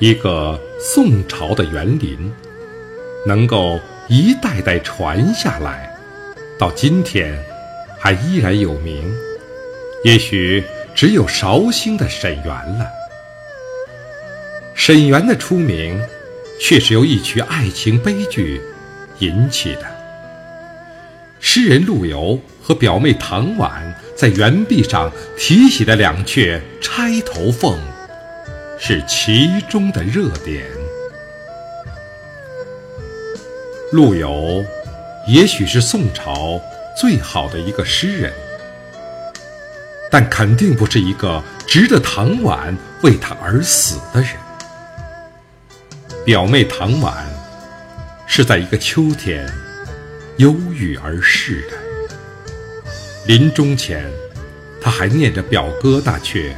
一个宋朝的园林，能够一代代传下来，到今天还依然有名。也许只有绍兴的沈园了。沈园的出名，却是由一曲爱情悲剧引起的。诗人陆游和表妹唐婉在园壁上题写的两阙《钗头凤》，是其中的热点。陆游，也许是宋朝最好的一个诗人，但肯定不是一个值得唐婉为他而死的人。表妹唐婉，是在一个秋天。忧郁而逝的。临终前，他还念着表哥那阙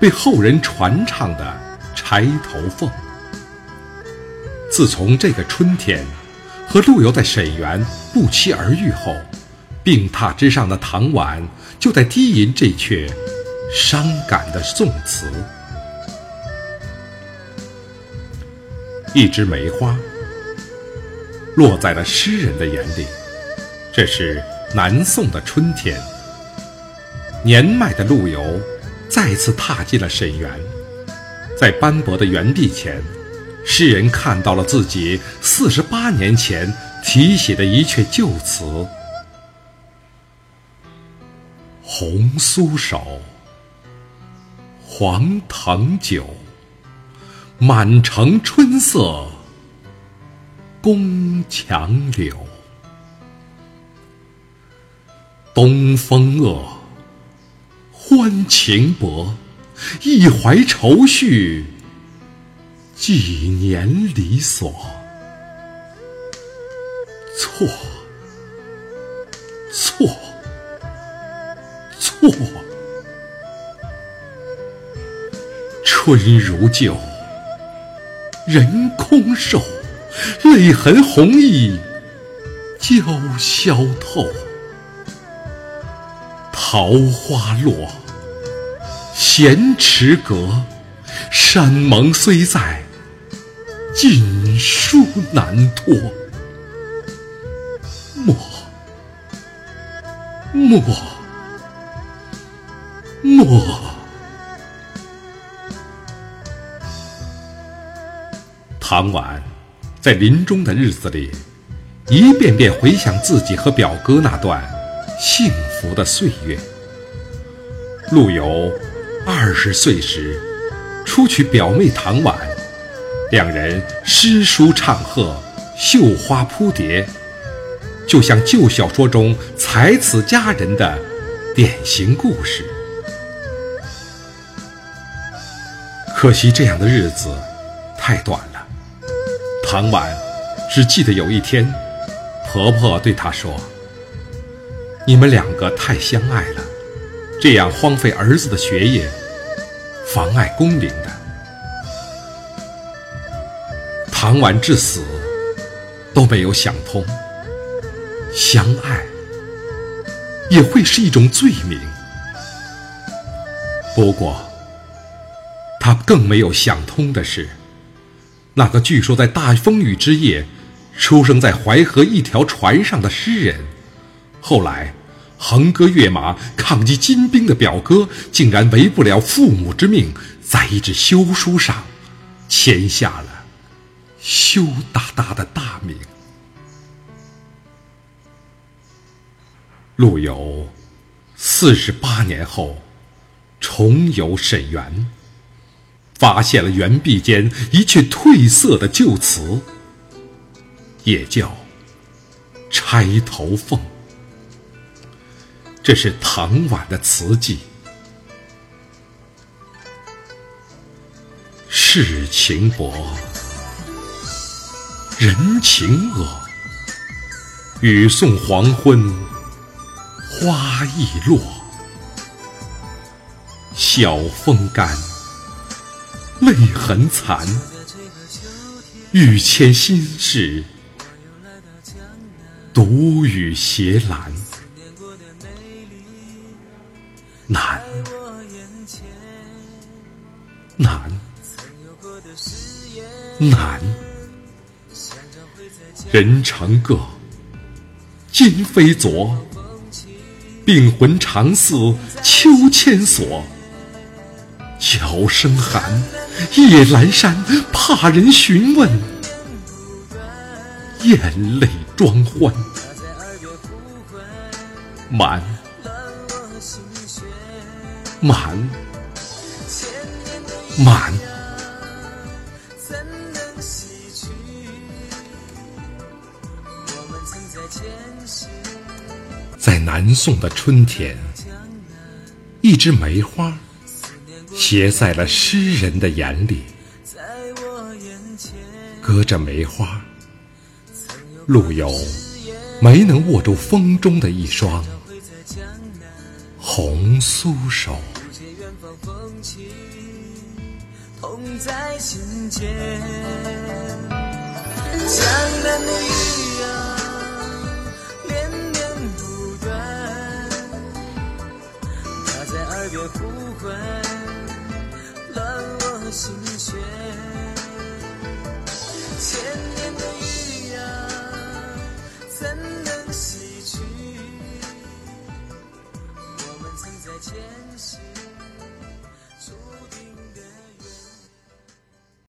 被后人传唱的《钗头凤》。自从这个春天，和陆游在沈园不期而遇后，病榻之上的唐婉就在低吟这阙伤感的宋词。一枝梅花，落在了诗人的眼里。这是南宋的春天，年迈的陆游再次踏进了沈园，在斑驳的园壁前，诗人看到了自己四十八年前题写的一阙旧词：“红酥手，黄藤酒，满城春色宫墙柳。”东风恶，欢情薄，一怀愁绪，几年离索。错，错，错。春如旧，人空瘦，泪痕红浥鲛绡透。桃花落，闲池阁，山盟虽在，锦书难托。莫，莫，莫。唐婉在临终的日子里，一遍遍回想自己和表哥那段。幸福的岁月。陆游二十岁时初娶表妹唐婉，两人诗书唱和，绣花扑蝶，就像旧小说中才子佳人的典型故事。可惜这样的日子太短了。唐婉只记得有一天，婆婆对她说。你们两个太相爱了，这样荒废儿子的学业，妨碍功名的。唐婉至死都没有想通，相爱也会是一种罪名。不过，他更没有想通的是，那个据说在大风雨之夜出生在淮河一条船上的诗人。后来，横戈跃马抗击金兵的表哥，竟然违不了父母之命，在一纸休书上签下了羞答答的大名。陆游四十八年后重游沈园，发现了园壁间一阙褪色的旧词，也叫《钗头凤》。这是唐婉的词记。世情薄，人情恶。雨送黄昏，花易落。晓风干，泪痕残。欲笺心事，独语斜阑。难，难，难。人长各，今非昨。病魂常似秋千索。角声寒，夜阑珊，怕人询问，咽泪装欢。满，满，满。在南宋的春天，一枝梅花斜在了诗人的眼里。隔着梅花，陆游没能握住风中的一双红酥手。不解远方风情痛在心间江南的雨啊连绵不断它在耳边呼唤。